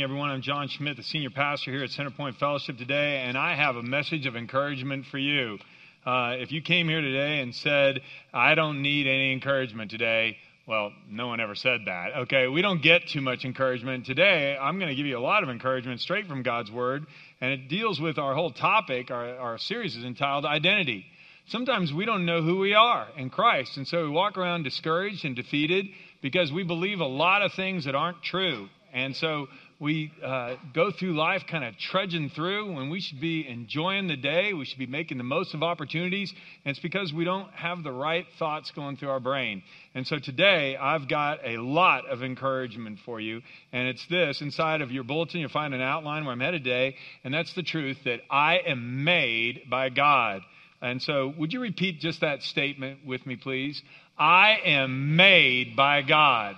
morning, everyone. I'm John Schmidt, the senior pastor here at Centerpoint Fellowship today, and I have a message of encouragement for you. Uh, if you came here today and said, I don't need any encouragement today, well, no one ever said that. Okay, we don't get too much encouragement. Today, I'm going to give you a lot of encouragement straight from God's Word, and it deals with our whole topic. Our, our series is entitled Identity. Sometimes we don't know who we are in Christ, and so we walk around discouraged and defeated because we believe a lot of things that aren't true. And so we uh, go through life kind of trudging through when we should be enjoying the day. We should be making the most of opportunities. And it's because we don't have the right thoughts going through our brain. And so today, I've got a lot of encouragement for you. And it's this inside of your bulletin, you'll find an outline where I'm headed today. And that's the truth that I am made by God. And so, would you repeat just that statement with me, please? I am made by God.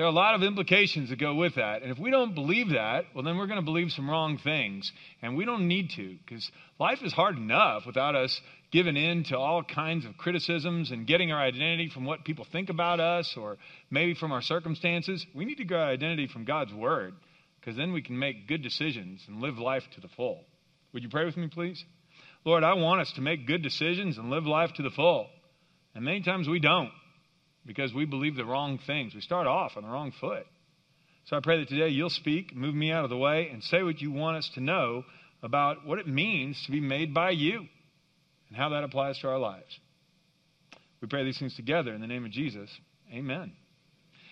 There are a lot of implications that go with that. And if we don't believe that, well, then we're going to believe some wrong things. And we don't need to, because life is hard enough without us giving in to all kinds of criticisms and getting our identity from what people think about us or maybe from our circumstances. We need to get our identity from God's Word, because then we can make good decisions and live life to the full. Would you pray with me, please? Lord, I want us to make good decisions and live life to the full. And many times we don't because we believe the wrong things. We start off on the wrong foot. So I pray that today you'll speak, move me out of the way, and say what you want us to know about what it means to be made by you and how that applies to our lives. We pray these things together in the name of Jesus. Amen.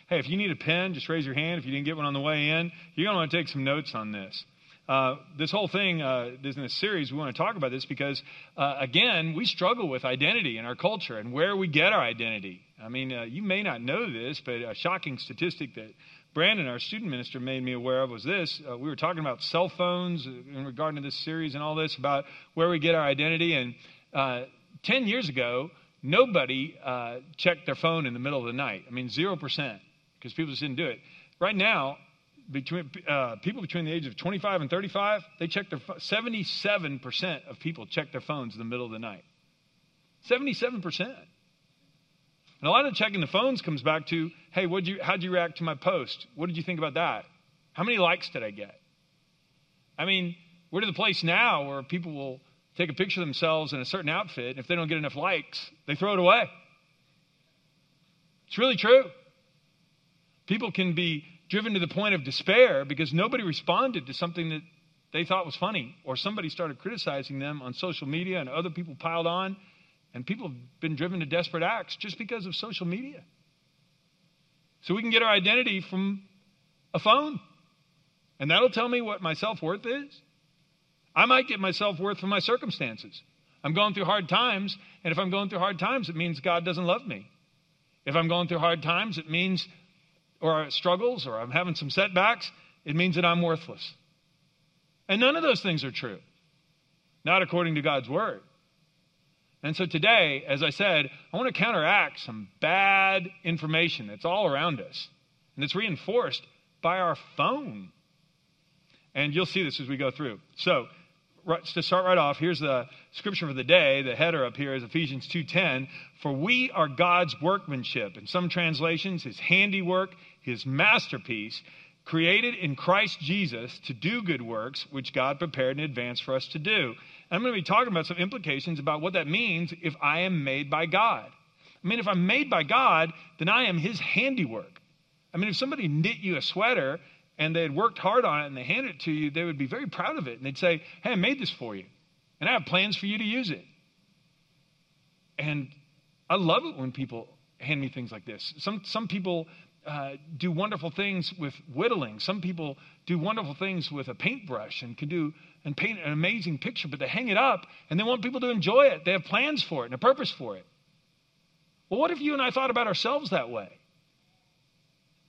Hey, if you need a pen, just raise your hand. If you didn't get one on the way in, you're going to want to take some notes on this. Uh, this whole thing, uh, this, in this series, we want to talk about this because, uh, again, we struggle with identity in our culture and where we get our identity. I mean, uh, you may not know this, but a shocking statistic that Brandon, our student minister, made me aware of was this. Uh, we were talking about cell phones in regard to this series and all this about where we get our identity. And 10 years ago, nobody checked their phone in the middle of the night. I mean, 0%, because people just didn't do it. Right now, between uh, people between the age of 25 and 35, they check their 77% of people check their phones in the middle of the night. 77%. And a lot of checking the phones comes back to, hey, what you, how'd you react to my post? What did you think about that? How many likes did I get? I mean, we're to the place now where people will take a picture of themselves in a certain outfit, and if they don't get enough likes, they throw it away. It's really true. People can be driven to the point of despair because nobody responded to something that they thought was funny, or somebody started criticizing them on social media, and other people piled on, and people have been driven to desperate acts just because of social media. So we can get our identity from a phone, and that'll tell me what my self worth is. I might get my self worth from my circumstances. I'm going through hard times, and if I'm going through hard times, it means God doesn't love me. If I'm going through hard times, it means or struggles or I'm having some setbacks, it means that I'm worthless. And none of those things are true, not according to God's word. And so today, as I said, I want to counteract some bad information that's all around us. And it's reinforced by our phone. And you'll see this as we go through. So, to start right off, here's the scripture for the day. The header up here is Ephesians 2:10. For we are God's workmanship. In some translations, His handiwork, His masterpiece, created in Christ Jesus to do good works, which God prepared in advance for us to do. And I'm going to be talking about some implications about what that means if I am made by God. I mean, if I'm made by God, then I am His handiwork. I mean, if somebody knit you a sweater and they had worked hard on it and they handed it to you, they would be very proud of it. And they'd say, Hey, I made this for you. And I have plans for you to use it. And I love it when people hand me things like this. Some, some people uh, do wonderful things with whittling. Some people do wonderful things with a paintbrush and can do and paint an amazing picture, but they hang it up and they want people to enjoy it. They have plans for it and a purpose for it. Well, what if you and I thought about ourselves that way?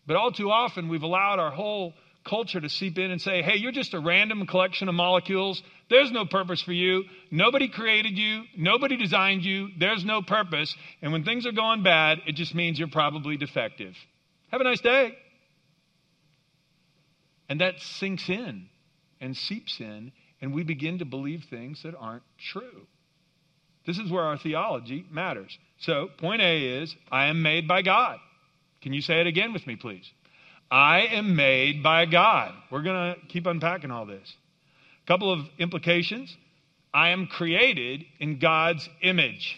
But all too often, we've allowed our whole culture to seep in and say, hey, you're just a random collection of molecules. There's no purpose for you. Nobody created you. Nobody designed you. There's no purpose. And when things are going bad, it just means you're probably defective. Have a nice day. And that sinks in and seeps in, and we begin to believe things that aren't true. This is where our theology matters. So, point A is I am made by God. Can you say it again with me, please? I am made by God. We're going to keep unpacking all this. A couple of implications. I am created in God's image.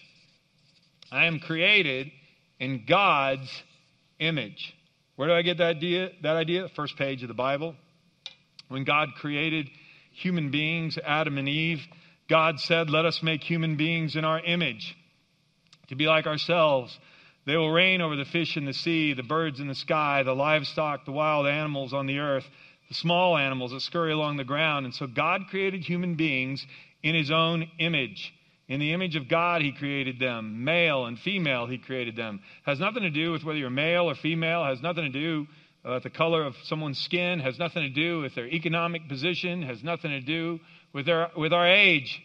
I am created in God's image. Where do I get that idea? That idea? First page of the Bible. When God created human beings, Adam and Eve, God said, Let us make human beings in our image, to be like ourselves. They will reign over the fish in the sea, the birds in the sky, the livestock, the wild animals on the earth, the small animals that scurry along the ground. And so God created human beings in his own image. In the image of God, he created them. Male and female, he created them. Has nothing to do with whether you're male or female, has nothing to do uh, with the color of someone's skin, has nothing to do with their economic position, has nothing to do with our, with our age.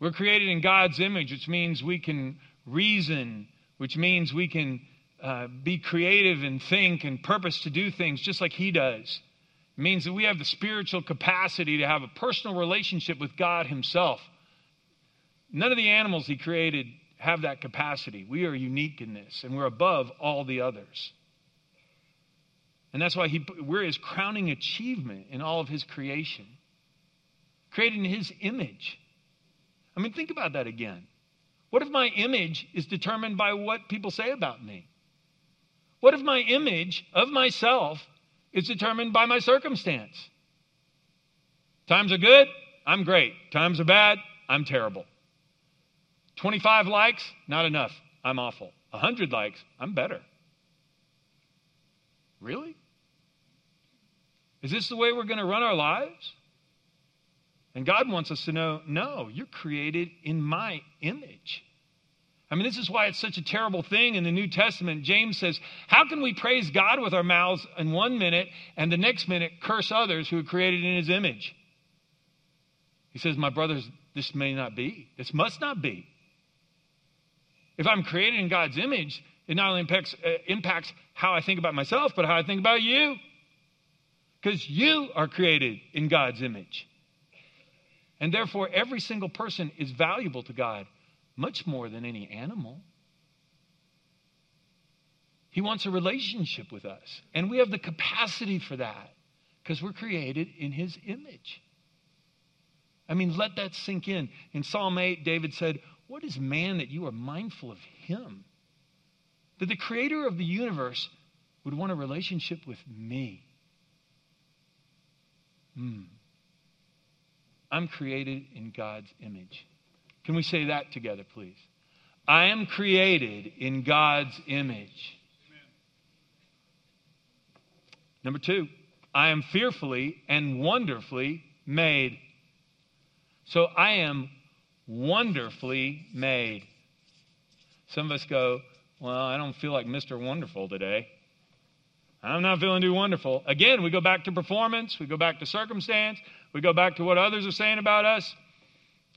We're created in God's image, which means we can reason, which means we can uh, be creative and think and purpose to do things just like He does. It means that we have the spiritual capacity to have a personal relationship with God Himself. None of the animals He created have that capacity. We are unique in this, and we're above all the others. And that's why he, we're his crowning achievement in all of his creation created in his image. I mean, think about that again. What if my image is determined by what people say about me? What if my image of myself is determined by my circumstance? Times are good, I'm great. Times are bad, I'm terrible. 25 likes, not enough, I'm awful. 100 likes, I'm better. Really? Is this the way we're going to run our lives? And God wants us to know no, you're created in my image. I mean, this is why it's such a terrible thing in the New Testament. James says, How can we praise God with our mouths in one minute and the next minute curse others who are created in his image? He says, My brothers, this may not be. This must not be. If I'm created in God's image, it not only impacts, uh, impacts how I think about myself, but how I think about you. Because you are created in God's image. And therefore, every single person is valuable to God, much more than any animal. He wants a relationship with us. And we have the capacity for that because we're created in His image. I mean, let that sink in. In Psalm 8, David said, What is man that you are mindful of him? That the creator of the universe would want a relationship with me. Hmm. I'm created in God's image. Can we say that together, please? I am created in God's image. Number two, I am fearfully and wonderfully made. So I am wonderfully made. Some of us go, Well, I don't feel like Mr. Wonderful today. I'm not feeling too wonderful. Again, we go back to performance, we go back to circumstance, we go back to what others are saying about us.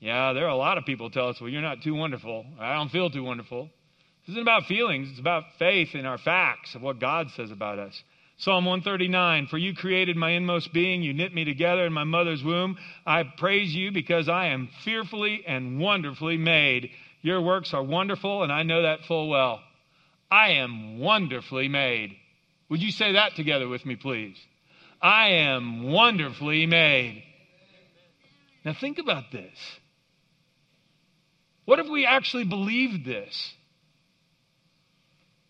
Yeah, there are a lot of people tell us, well, you're not too wonderful. I don't feel too wonderful. This isn't about feelings, it's about faith in our facts of what God says about us. Psalm 139 For you created my inmost being, you knit me together in my mother's womb. I praise you because I am fearfully and wonderfully made. Your works are wonderful, and I know that full well. I am wonderfully made. Would you say that together with me, please? I am wonderfully made. Now, think about this. What if we actually believed this?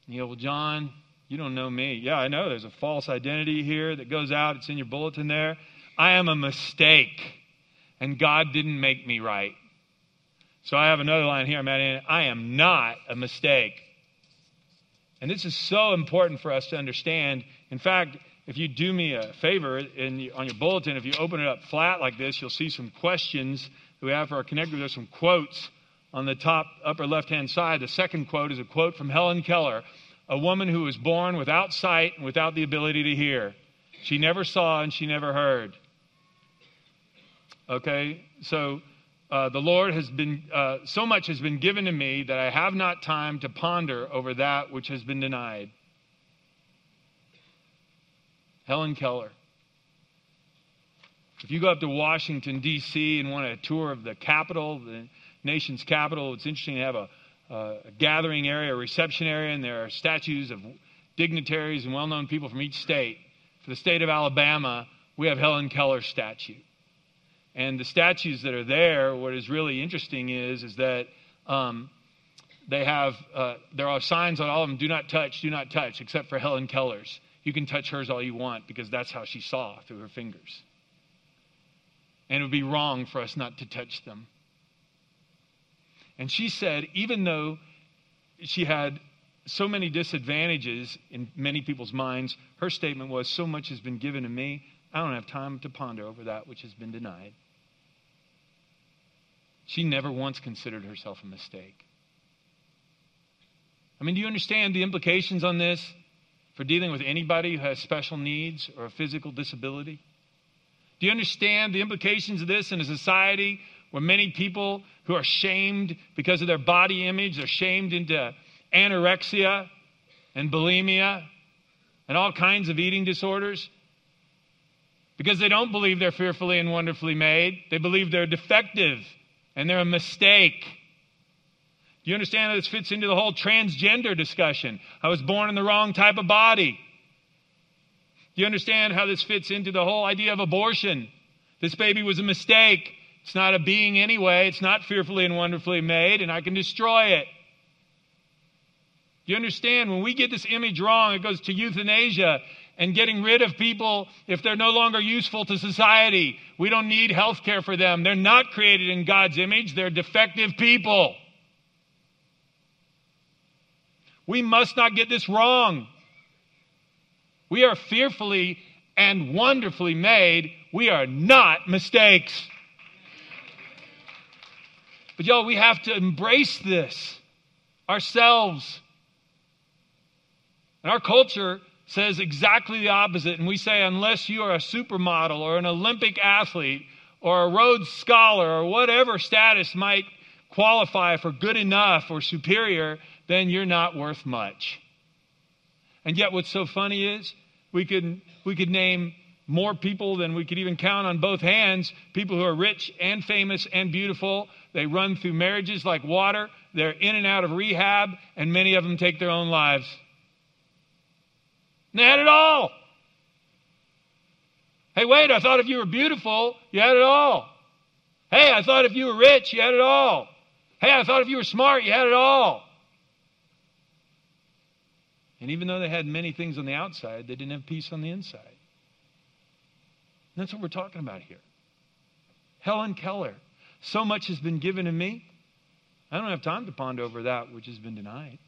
You go, well, John, you don't know me. Yeah, I know there's a false identity here that goes out. It's in your bulletin there. I am a mistake, and God didn't make me right. So I have another line here I'm I am not a mistake. And this is so important for us to understand. In fact, if you do me a favor on your bulletin, if you open it up flat like this, you'll see some questions that we have for our connector. There's some quotes on the top upper left hand side. The second quote is a quote from Helen Keller, a woman who was born without sight and without the ability to hear. She never saw and she never heard. Okay, so uh, the Lord has been, uh, so much has been given to me that I have not time to ponder over that which has been denied. Helen Keller. If you go up to Washington, D.C., and want a tour of the capital, the nation's capital, it's interesting to have a, a gathering area, a reception area, and there are statues of dignitaries and well known people from each state. For the state of Alabama, we have Helen Keller's statue. And the statues that are there, what is really interesting is, is that um, they have, uh, there are signs on all of them do not touch, do not touch, except for Helen Keller's. You can touch hers all you want because that's how she saw through her fingers. And it would be wrong for us not to touch them. And she said, even though she had so many disadvantages in many people's minds, her statement was, So much has been given to me, I don't have time to ponder over that which has been denied. She never once considered herself a mistake. I mean, do you understand the implications on this for dealing with anybody who has special needs or a physical disability? Do you understand the implications of this in a society where many people who are shamed because of their body image, they're shamed into anorexia and bulimia and all kinds of eating disorders? Because they don't believe they're fearfully and wonderfully made. They believe they're defective and they're a mistake. Do you understand how this fits into the whole transgender discussion? I was born in the wrong type of body. Do you understand how this fits into the whole idea of abortion? This baby was a mistake. It's not a being anyway. It's not fearfully and wonderfully made, and I can destroy it. Do you understand? When we get this image wrong, it goes to euthanasia and getting rid of people if they're no longer useful to society. We don't need health care for them. They're not created in God's image, they're defective people. We must not get this wrong. We are fearfully and wonderfully made. We are not mistakes. But, y'all, we have to embrace this ourselves. And our culture says exactly the opposite. And we say, unless you are a supermodel or an Olympic athlete or a Rhodes Scholar or whatever status might qualify for good enough or superior, then you're not worth much. And yet, what's so funny is we could, we could name more people than we could even count on both hands people who are rich and famous and beautiful. They run through marriages like water, they're in and out of rehab, and many of them take their own lives. They had it all. Hey, wait, I thought if you were beautiful, you had it all. Hey, I thought if you were rich, you had it all. Hey, I thought if you were smart, you had it all. And even though they had many things on the outside, they didn't have peace on the inside. And that's what we're talking about here. Helen Keller, so much has been given to me. I don't have time to ponder over that which has been denied.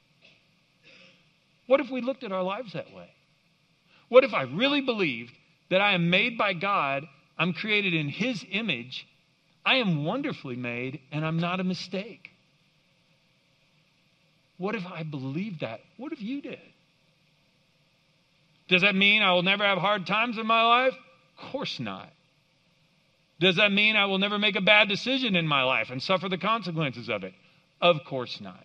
What if we looked at our lives that way? What if I really believed that I am made by God, I'm created in His image, I am wonderfully made, and I'm not a mistake? What if I believed that? What if you did? Does that mean I will never have hard times in my life? Of course not. Does that mean I will never make a bad decision in my life and suffer the consequences of it? Of course not.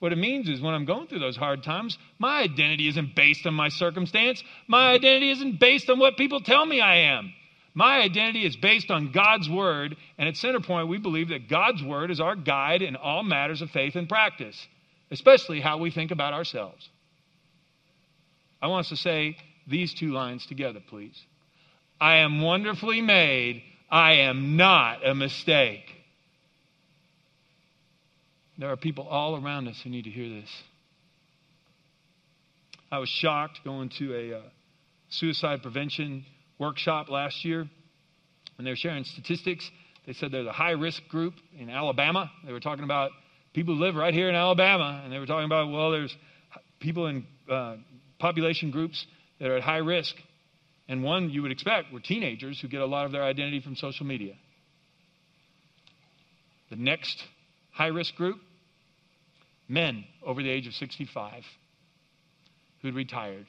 What it means is when I'm going through those hard times, my identity isn't based on my circumstance. My identity isn't based on what people tell me I am. My identity is based on God's Word, and at Centerpoint, we believe that God's Word is our guide in all matters of faith and practice, especially how we think about ourselves. I want us to say these two lines together, please. I am wonderfully made. I am not a mistake. There are people all around us who need to hear this. I was shocked going to a uh, suicide prevention workshop last year, and they were sharing statistics. They said there's a high risk group in Alabama. They were talking about people who live right here in Alabama, and they were talking about, well, there's people in uh, population groups that are at high risk. And one you would expect were teenagers who get a lot of their identity from social media. The next high risk group men over the age of 65 who'd retired.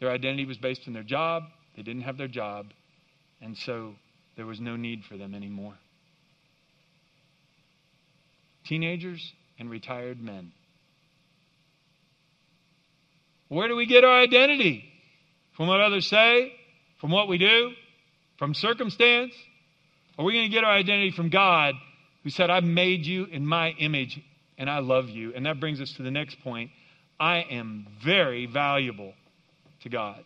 Their identity was based on their job, they didn't have their job, and so there was no need for them anymore. Teenagers and retired men. Where do we get our identity? From what others say? From what we do? From circumstance? Are we going to get our identity from God who said, I've made you in my image and I love you? And that brings us to the next point. I am very valuable to God.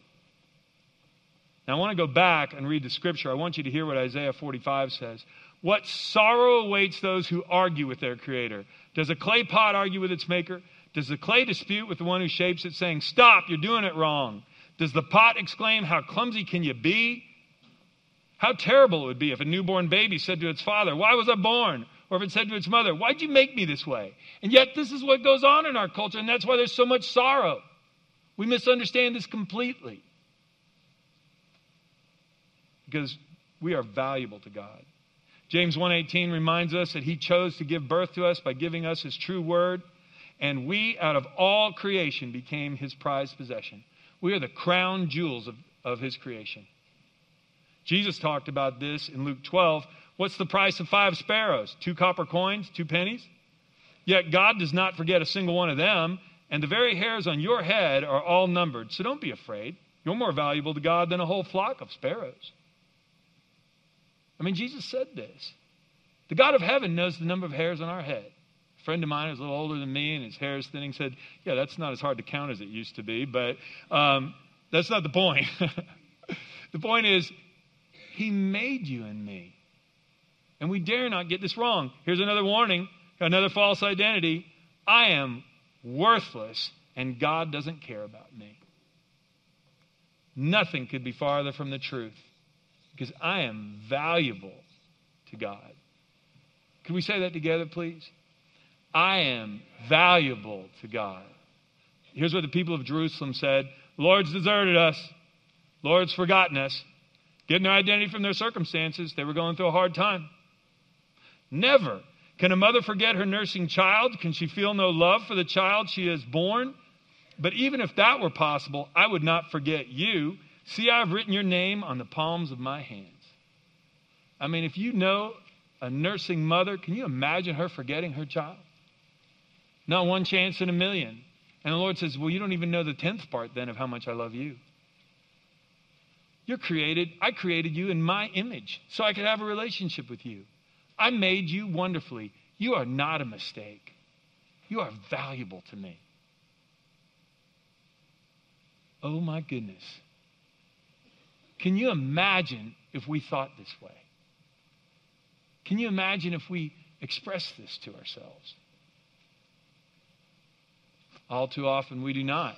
Now, I want to go back and read the scripture. I want you to hear what Isaiah 45 says. What sorrow awaits those who argue with their creator. Does a clay pot argue with its maker? Does the clay dispute with the one who shapes it, saying, Stop, you're doing it wrong? Does the pot exclaim, How clumsy can you be? How terrible it would be if a newborn baby said to its father, Why was I born? Or if it said to its mother, Why'd you make me this way? And yet, this is what goes on in our culture, and that's why there's so much sorrow. We misunderstand this completely because we are valuable to God. James 1:18 reminds us that he chose to give birth to us by giving us his true word, and we out of all creation became his prized possession. We are the crown jewels of, of his creation. Jesus talked about this in Luke 12. What's the price of five sparrows? Two copper coins, two pennies? Yet God does not forget a single one of them, and the very hairs on your head are all numbered. So don't be afraid. You're more valuable to God than a whole flock of sparrows. I mean, Jesus said this. The God of heaven knows the number of hairs on our head. A friend of mine who's a little older than me and his hair is thinning said, Yeah, that's not as hard to count as it used to be, but um, that's not the point. the point is, He made you and me. And we dare not get this wrong. Here's another warning, another false identity. I am worthless, and God doesn't care about me. Nothing could be farther from the truth because I am valuable to God. Can we say that together, please? I am valuable to God. Here's what the people of Jerusalem said Lord's deserted us, Lord's forgotten us. Getting their identity from their circumstances, they were going through a hard time. Never can a mother forget her nursing child. Can she feel no love for the child she has born? But even if that were possible, I would not forget you See, I've written your name on the palms of my hands. I mean, if you know a nursing mother, can you imagine her forgetting her child? Not one chance in a million. And the Lord says, Well, you don't even know the tenth part then of how much I love you. You're created, I created you in my image so I could have a relationship with you. I made you wonderfully. You are not a mistake. You are valuable to me. Oh my goodness. Can you imagine if we thought this way? Can you imagine if we expressed this to ourselves? All too often we do not.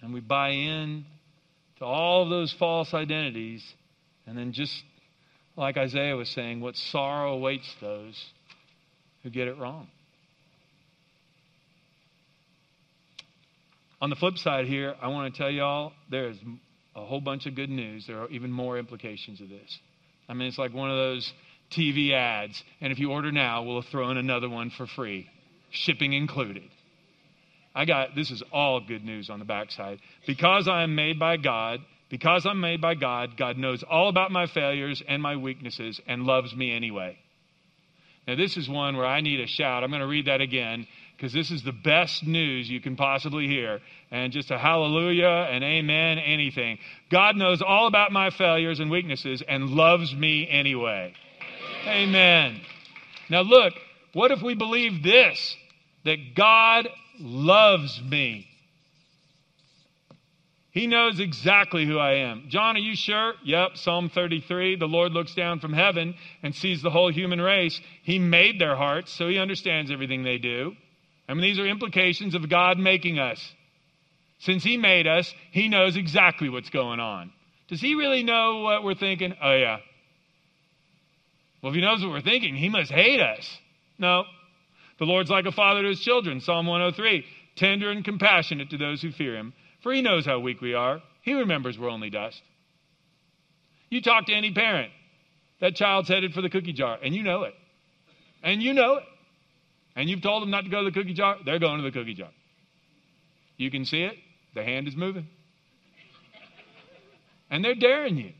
And we buy in to all of those false identities. And then, just like Isaiah was saying, what sorrow awaits those who get it wrong. On the flip side here, I want to tell you all there is a whole bunch of good news. There are even more implications of this. I mean, it's like one of those TV ads, and if you order now, we'll throw in another one for free, shipping included. I got this is all good news on the backside. Because I am made by God, because I'm made by God, God knows all about my failures and my weaknesses and loves me anyway. Now, this is one where I need a shout. I'm going to read that again because this is the best news you can possibly hear. And just a hallelujah and amen, anything. God knows all about my failures and weaknesses and loves me anyway. Amen. amen. Now, look, what if we believe this that God loves me? He knows exactly who I am. John, are you sure? Yep, Psalm 33. The Lord looks down from heaven and sees the whole human race. He made their hearts, so he understands everything they do. I mean, these are implications of God making us. Since He made us, He knows exactly what's going on. Does He really know what we're thinking? Oh, yeah. Well, if He knows what we're thinking, He must hate us. No. The Lord's like a father to His children. Psalm 103 tender and compassionate to those who fear Him, for He knows how weak we are. He remembers we're only dust. You talk to any parent, that child's headed for the cookie jar, and you know it. And you know it and you've told them not to go to the cookie jar, they're going to the cookie jar. You can see it, the hand is moving. And they're daring you.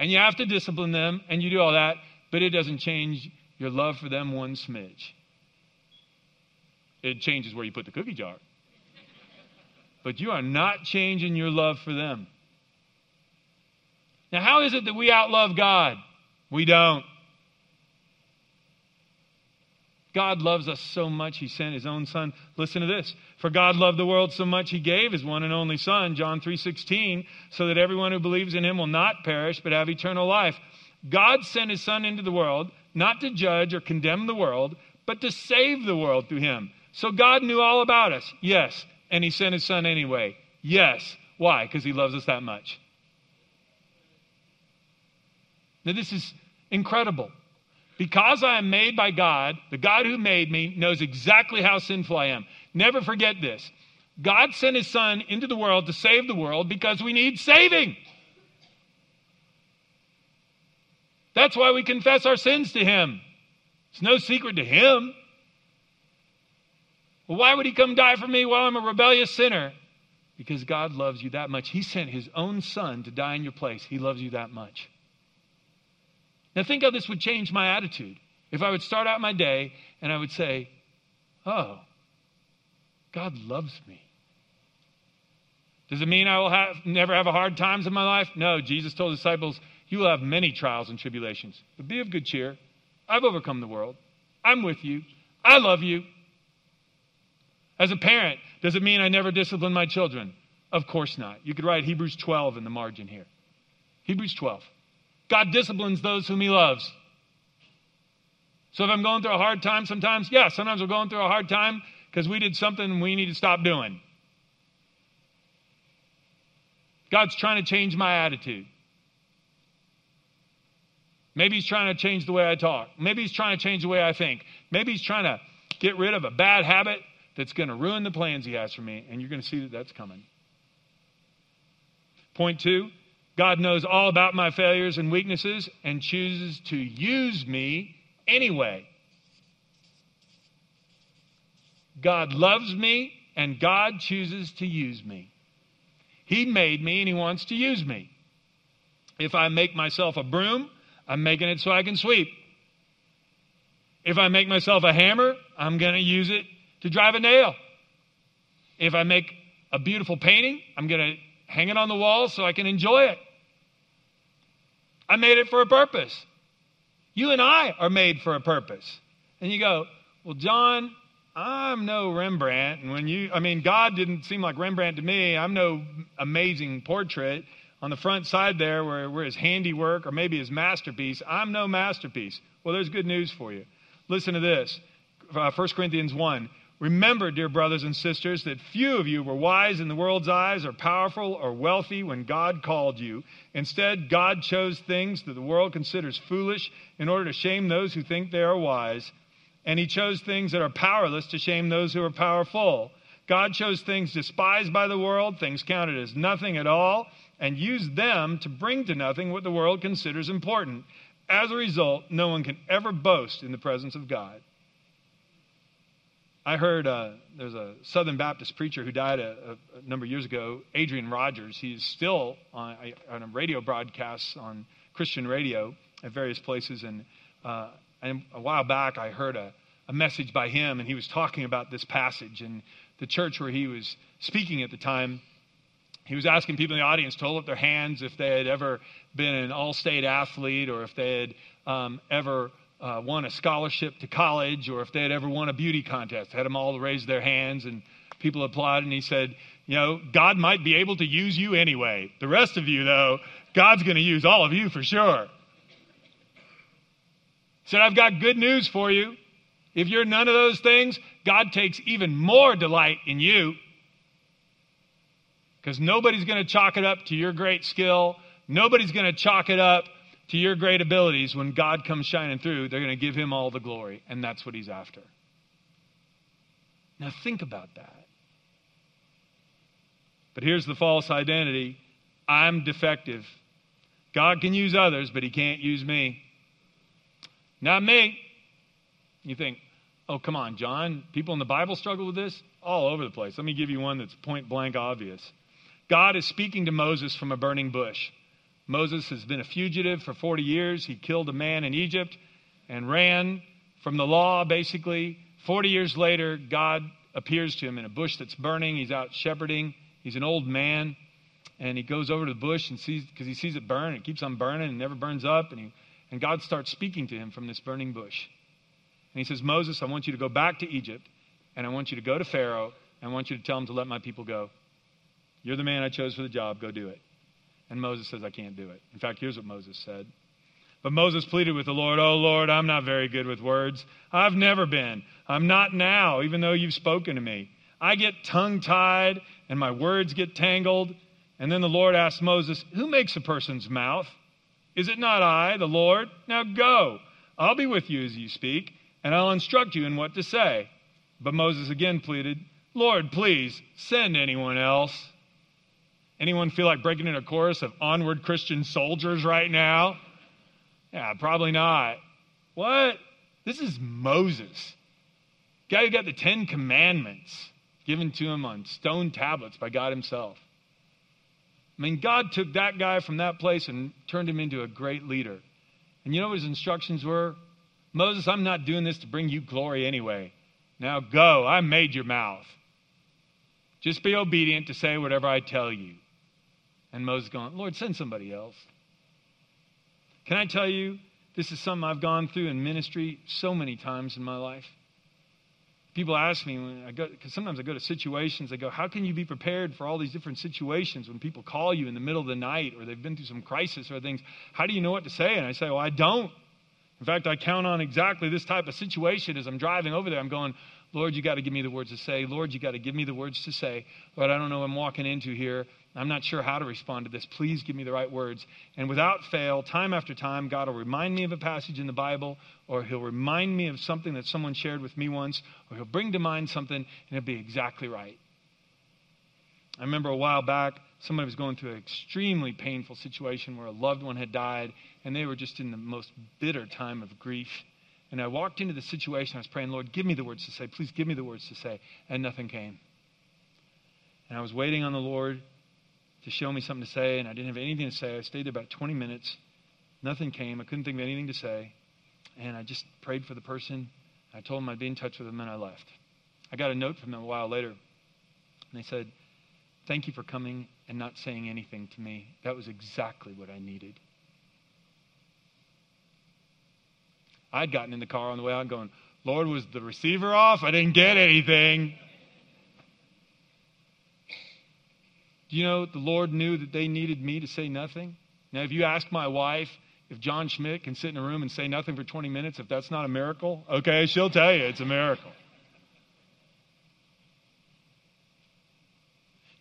And you have to discipline them, and you do all that, but it doesn't change your love for them one smidge. It changes where you put the cookie jar. But you are not changing your love for them. Now, how is it that we outlove God? We don't. God loves us so much, he sent his own son. Listen to this. For God loved the world so much, he gave his one and only son, John 3:16, so that everyone who believes in him will not perish but have eternal life. God sent his son into the world not to judge or condemn the world, but to save the world through him. So God knew all about us. Yes, and he sent his son anyway. Yes. Why? Because he loves us that much. Now this is incredible. Because I am made by God, the God who made me knows exactly how sinful I am. Never forget this. God sent his son into the world to save the world because we need saving. That's why we confess our sins to him. It's no secret to him. Well, why would he come die for me while I'm a rebellious sinner? Because God loves you that much. He sent his own son to die in your place. He loves you that much. Now, think how this would change my attitude. If I would start out my day and I would say, Oh, God loves me. Does it mean I will have, never have a hard times in my life? No, Jesus told the disciples, You will have many trials and tribulations, but be of good cheer. I've overcome the world. I'm with you. I love you. As a parent, does it mean I never discipline my children? Of course not. You could write Hebrews 12 in the margin here. Hebrews 12. God disciplines those whom he loves. So if I'm going through a hard time sometimes, yeah, sometimes we're going through a hard time because we did something we need to stop doing. God's trying to change my attitude. Maybe he's trying to change the way I talk. Maybe he's trying to change the way I think. Maybe he's trying to get rid of a bad habit that's going to ruin the plans he has for me, and you're going to see that that's coming. Point two God knows all about my failures and weaknesses and chooses to use me anyway. God loves me and God chooses to use me. He made me and He wants to use me. If I make myself a broom, I'm making it so I can sweep. If I make myself a hammer, I'm going to use it to drive a nail. If I make a beautiful painting, I'm going to hang it on the wall so I can enjoy it. I made it for a purpose. You and I are made for a purpose. And you go, well, John, I'm no Rembrandt. And when you, I mean, God didn't seem like Rembrandt to me. I'm no amazing portrait. On the front side there, where, where his handiwork or maybe his masterpiece, I'm no masterpiece. Well, there's good news for you. Listen to this uh, 1 Corinthians 1. Remember, dear brothers and sisters, that few of you were wise in the world's eyes or powerful or wealthy when God called you. Instead, God chose things that the world considers foolish in order to shame those who think they are wise. And He chose things that are powerless to shame those who are powerful. God chose things despised by the world, things counted as nothing at all, and used them to bring to nothing what the world considers important. As a result, no one can ever boast in the presence of God. I heard uh, there's a Southern Baptist preacher who died a, a, number of years ago, Adrian Rogers. He's still on, on a radio broadcast on Christian radio at various places. And, uh, and a while back, I heard a, a message by him, and he was talking about this passage. And the church where he was speaking at the time, he was asking people in the audience to hold up their hands if they had ever been an all state athlete or if they had um, ever uh, won a scholarship to college or if they had ever won a beauty contest. Had them all raise their hands and people applauded. And he said, You know, God might be able to use you anyway. The rest of you, though, God's going to use all of you for sure. He said, I've got good news for you. If you're none of those things, God takes even more delight in you because nobody's going to chalk it up to your great skill. Nobody's going to chalk it up to your great abilities, when God comes shining through, they're going to give him all the glory. And that's what he's after. Now, think about that. But here's the false identity I'm defective. God can use others, but he can't use me. Not me. You think, oh, come on, John. People in the Bible struggle with this? All over the place. Let me give you one that's point blank obvious. God is speaking to Moses from a burning bush. Moses has been a fugitive for 40 years. He killed a man in Egypt and ran from the law, basically. 40 years later, God appears to him in a bush that's burning. He's out shepherding. He's an old man. And he goes over to the bush and sees, because he sees it burn. It keeps on burning and never burns up. And, he, and God starts speaking to him from this burning bush. And he says, Moses, I want you to go back to Egypt, and I want you to go to Pharaoh, and I want you to tell him to let my people go. You're the man I chose for the job. Go do it. And Moses says, I can't do it. In fact, here's what Moses said. But Moses pleaded with the Lord, Oh Lord, I'm not very good with words. I've never been. I'm not now, even though you've spoken to me. I get tongue tied and my words get tangled. And then the Lord asked Moses, Who makes a person's mouth? Is it not I, the Lord? Now go. I'll be with you as you speak, and I'll instruct you in what to say. But Moses again pleaded, Lord, please send anyone else. Anyone feel like breaking in a chorus of onward Christian soldiers right now? Yeah, probably not. What? This is Moses. Guy who got the Ten Commandments given to him on stone tablets by God Himself. I mean, God took that guy from that place and turned him into a great leader. And you know what his instructions were? Moses, I'm not doing this to bring you glory anyway. Now go. I made your mouth. Just be obedient to say whatever I tell you. And Moses going, Lord, send somebody else. Can I tell you, this is something I've gone through in ministry so many times in my life. People ask me I go, because sometimes I go to situations, they go, How can you be prepared for all these different situations when people call you in the middle of the night or they've been through some crisis or things? How do you know what to say? And I say, Well, I don't. In fact, I count on exactly this type of situation as I'm driving over there. I'm going, Lord, you got to give me the words to say. Lord, you got to give me the words to say. Lord, I don't know what I'm walking into here. I'm not sure how to respond to this. Please give me the right words. And without fail, time after time, God will remind me of a passage in the Bible, or He'll remind me of something that someone shared with me once, or He'll bring to mind something, and it'll be exactly right. I remember a while back, somebody was going through an extremely painful situation where a loved one had died, and they were just in the most bitter time of grief. And I walked into the situation, I was praying, Lord, give me the words to say. Please give me the words to say. And nothing came. And I was waiting on the Lord to show me something to say, and I didn't have anything to say. I stayed there about 20 minutes. Nothing came. I couldn't think of anything to say. And I just prayed for the person. I told them I'd be in touch with them, and I left. I got a note from them a while later. And they said, Thank you for coming and not saying anything to me. That was exactly what I needed. I'd gotten in the car on the way out going, Lord, was the receiver off? I didn't get anything. Do you know the Lord knew that they needed me to say nothing? Now, if you ask my wife if John Schmidt can sit in a room and say nothing for 20 minutes, if that's not a miracle, okay, she'll tell you it's a miracle.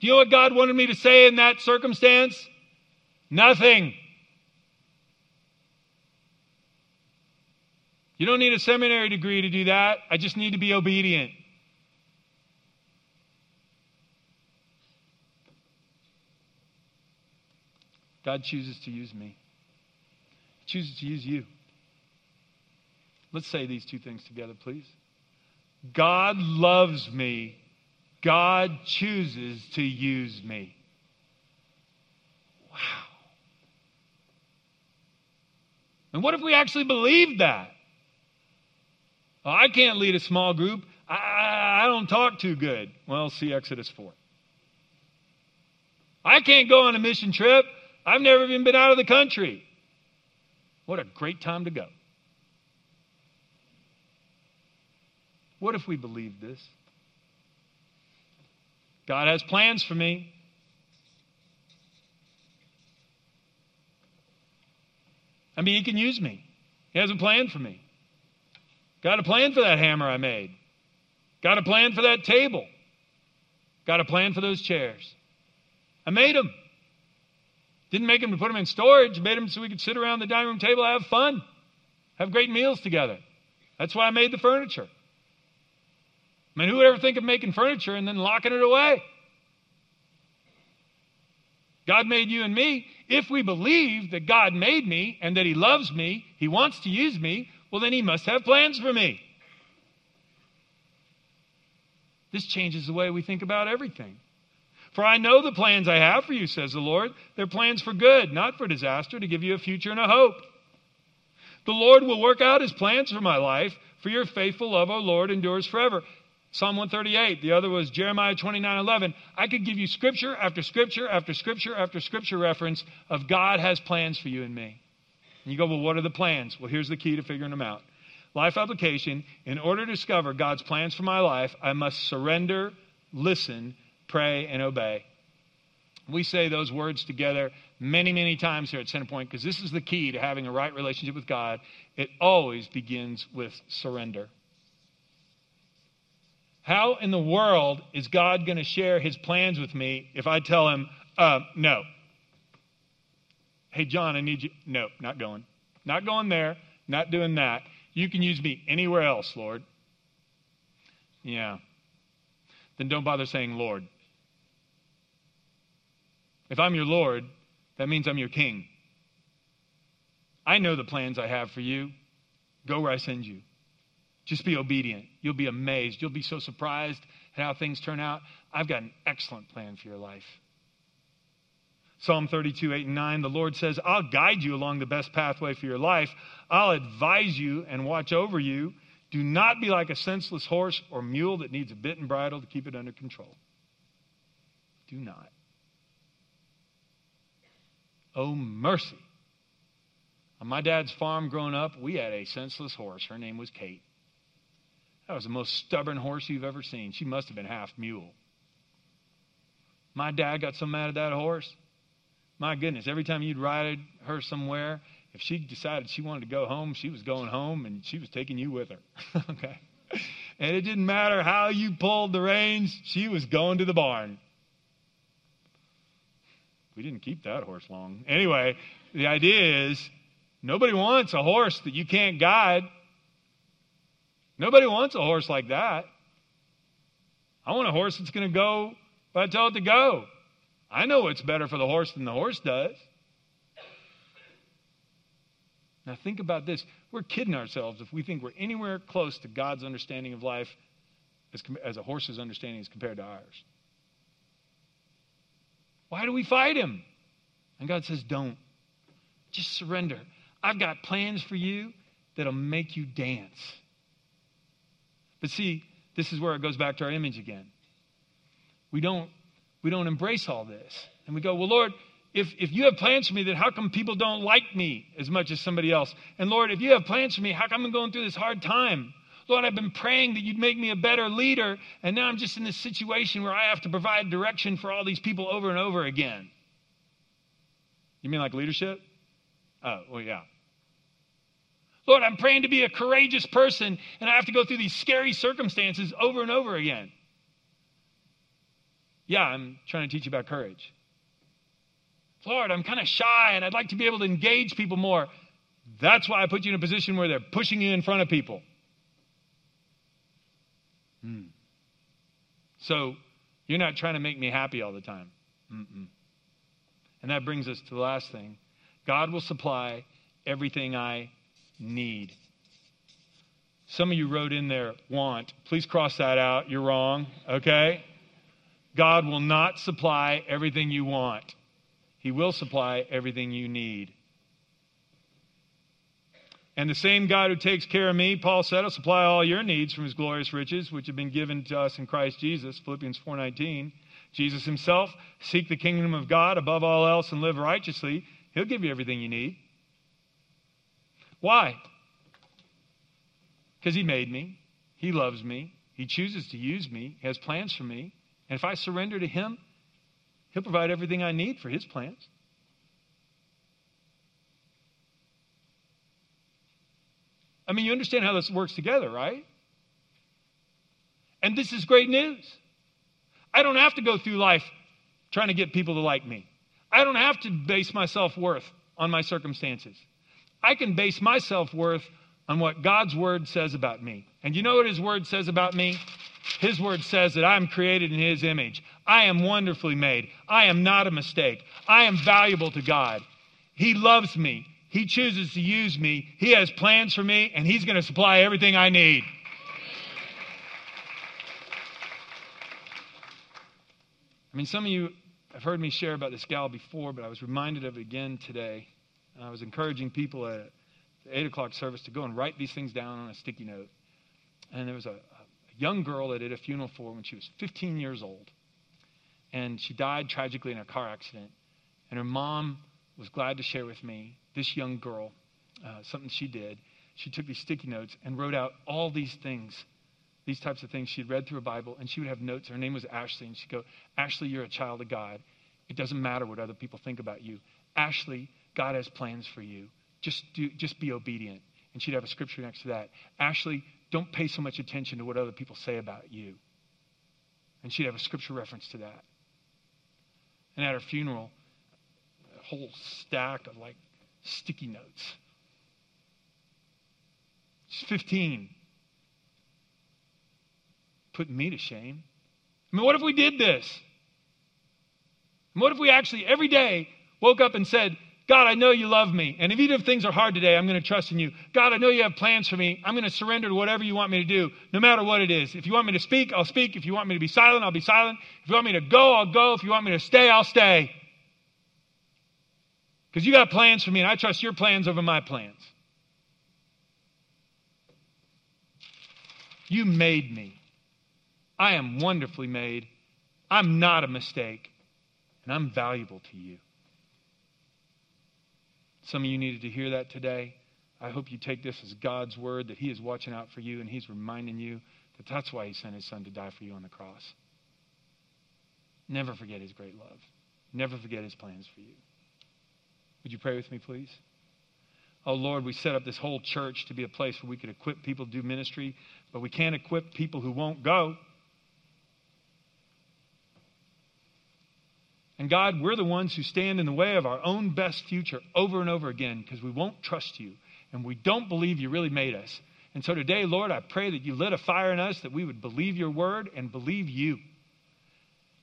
Do you know what God wanted me to say in that circumstance? Nothing. You don't need a seminary degree to do that. I just need to be obedient. God chooses to use me. He chooses to use you. Let's say these two things together, please. God loves me. God chooses to use me. Wow. And what if we actually believed that? Well, I can't lead a small group. I, I don't talk too good. Well, see Exodus 4. I can't go on a mission trip. I've never even been out of the country. What a great time to go. What if we believed this? God has plans for me. I mean, He can use me. He has a plan for me. Got a plan for that hammer I made. Got a plan for that table. Got a plan for those chairs. I made them. Didn't make them to put them in storage. Made them so we could sit around the dining room table, have fun, have great meals together. That's why I made the furniture. I mean, who would ever think of making furniture and then locking it away? God made you and me. If we believe that God made me and that He loves me, He wants to use me, well, then he must have plans for me. This changes the way we think about everything. For I know the plans I have for you, says the Lord. They're plans for good, not for disaster, to give you a future and a hope. The Lord will work out his plans for my life, for your faithful love, O Lord, endures forever. Psalm 138. The other was Jeremiah 29 11. I could give you scripture after scripture after scripture after scripture reference of God has plans for you and me. And you go, well, what are the plans? Well, here's the key to figuring them out. life application. In order to discover God's plans for my life, I must surrender, listen, pray, and obey. We say those words together many, many times here at Centerpoint because this is the key to having a right relationship with God. It always begins with surrender. How in the world is God going to share his plans with me if I tell him, uh, no? Hey, John, I need you. No, not going. Not going there. Not doing that. You can use me anywhere else, Lord. Yeah. Then don't bother saying Lord. If I'm your Lord, that means I'm your king. I know the plans I have for you. Go where I send you. Just be obedient. You'll be amazed. You'll be so surprised at how things turn out. I've got an excellent plan for your life. Psalm 32, 8 and 9, the Lord says, I'll guide you along the best pathway for your life. I'll advise you and watch over you. Do not be like a senseless horse or mule that needs a bit and bridle to keep it under control. Do not. Oh, mercy. On my dad's farm growing up, we had a senseless horse. Her name was Kate. That was the most stubborn horse you've ever seen. She must have been half mule. My dad got so mad at that horse. My goodness, every time you'd ride her somewhere, if she decided she wanted to go home, she was going home and she was taking you with her. okay? And it didn't matter how you pulled the reins, she was going to the barn. We didn't keep that horse long. Anyway, the idea is nobody wants a horse that you can't guide. Nobody wants a horse like that. I want a horse that's going to go but I tell it to go. I know what's better for the horse than the horse does. Now, think about this. We're kidding ourselves if we think we're anywhere close to God's understanding of life as, as a horse's understanding is compared to ours. Why do we fight him? And God says, Don't. Just surrender. I've got plans for you that'll make you dance. But see, this is where it goes back to our image again. We don't, we don't embrace all this. And we go, Well, Lord, if, if you have plans for me, then how come people don't like me as much as somebody else? And Lord, if you have plans for me, how come I'm going through this hard time? Lord, I've been praying that you'd make me a better leader, and now I'm just in this situation where I have to provide direction for all these people over and over again. You mean like leadership? Oh, well, yeah. Lord, I'm praying to be a courageous person, and I have to go through these scary circumstances over and over again. Yeah, I'm trying to teach you about courage. Lord, I'm kind of shy and I'd like to be able to engage people more. That's why I put you in a position where they're pushing you in front of people. Hmm. So you're not trying to make me happy all the time. Mm-mm. And that brings us to the last thing God will supply everything I need. Some of you wrote in there, want. Please cross that out. You're wrong, okay? God will not supply everything you want, He will supply everything you need. And the same God who takes care of me, Paul said, will supply all your needs from his glorious riches, which have been given to us in Christ Jesus, Philippians 4.19. Jesus himself, seek the kingdom of God above all else and live righteously. He'll give you everything you need. Why? Because he made me. He loves me. He chooses to use me. He has plans for me. And if I surrender to Him, He'll provide everything I need for His plans. I mean, you understand how this works together, right? And this is great news. I don't have to go through life trying to get people to like me. I don't have to base my self worth on my circumstances. I can base my self worth on what God's word says about me. And you know what His word says about me? His word says that I'm created in His image. I am wonderfully made. I am not a mistake. I am valuable to God. He loves me. He chooses to use me. He has plans for me, and He's going to supply everything I need. I mean, some of you have heard me share about this gal before, but I was reminded of it again today. And I was encouraging people at the 8 o'clock service to go and write these things down on a sticky note. And there was a, young girl that did a funeral for when she was 15 years old. And she died tragically in a car accident. And her mom was glad to share with me, this young girl, uh, something she did. she took these sticky notes and wrote out all these things, these types of things she'd read through a Bible, and she would have notes. Her name was Ashley, and she'd go, Ashley, you're a child of God. It doesn't matter what other people think about you. Ashley, God has plans for you. Just, do, just be obedient. And she'd have a scripture next to that. Ashley, don't pay so much attention to what other people say about you. And she'd have a scripture reference to that. And at her funeral, a whole stack of like sticky notes. She's 15. Putting me to shame. I mean, what if we did this? what if we actually every day woke up and said, God, I know you love me. And if even if things are hard today, I'm going to trust in you. God, I know you have plans for me. I'm going to surrender to whatever you want me to do, no matter what it is. If you want me to speak, I'll speak. If you want me to be silent, I'll be silent. If you want me to go, I'll go. If you want me to stay, I'll stay. Because you got plans for me, and I trust your plans over my plans. You made me. I am wonderfully made. I'm not a mistake, and I'm valuable to you. Some of you needed to hear that today. I hope you take this as God's word that He is watching out for you and He's reminding you that that's why He sent His Son to die for you on the cross. Never forget His great love. Never forget His plans for you. Would you pray with me, please? Oh, Lord, we set up this whole church to be a place where we could equip people to do ministry, but we can't equip people who won't go. And God, we're the ones who stand in the way of our own best future over and over again because we won't trust you and we don't believe you really made us. And so today, Lord, I pray that you lit a fire in us that we would believe your word and believe you.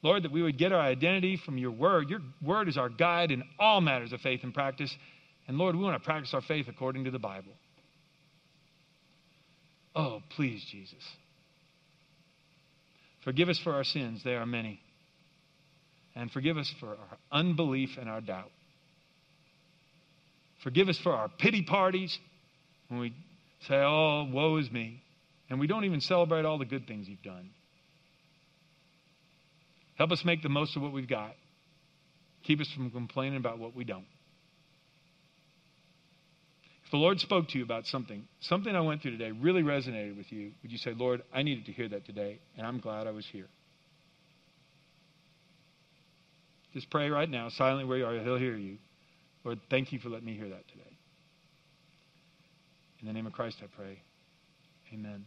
Lord, that we would get our identity from your word. Your word is our guide in all matters of faith and practice. And Lord, we want to practice our faith according to the Bible. Oh, please, Jesus. Forgive us for our sins. They are many and forgive us for our unbelief and our doubt. Forgive us for our pity parties when we say, oh, woe is me, and we don't even celebrate all the good things you've done. Help us make the most of what we've got. Keep us from complaining about what we don't. If the Lord spoke to you about something, something I went through today really resonated with you, would you say, Lord, I needed to hear that today, and I'm glad I was here? Just pray right now, silently where you are. He'll hear you. Lord, thank you for letting me hear that today. In the name of Christ, I pray. Amen.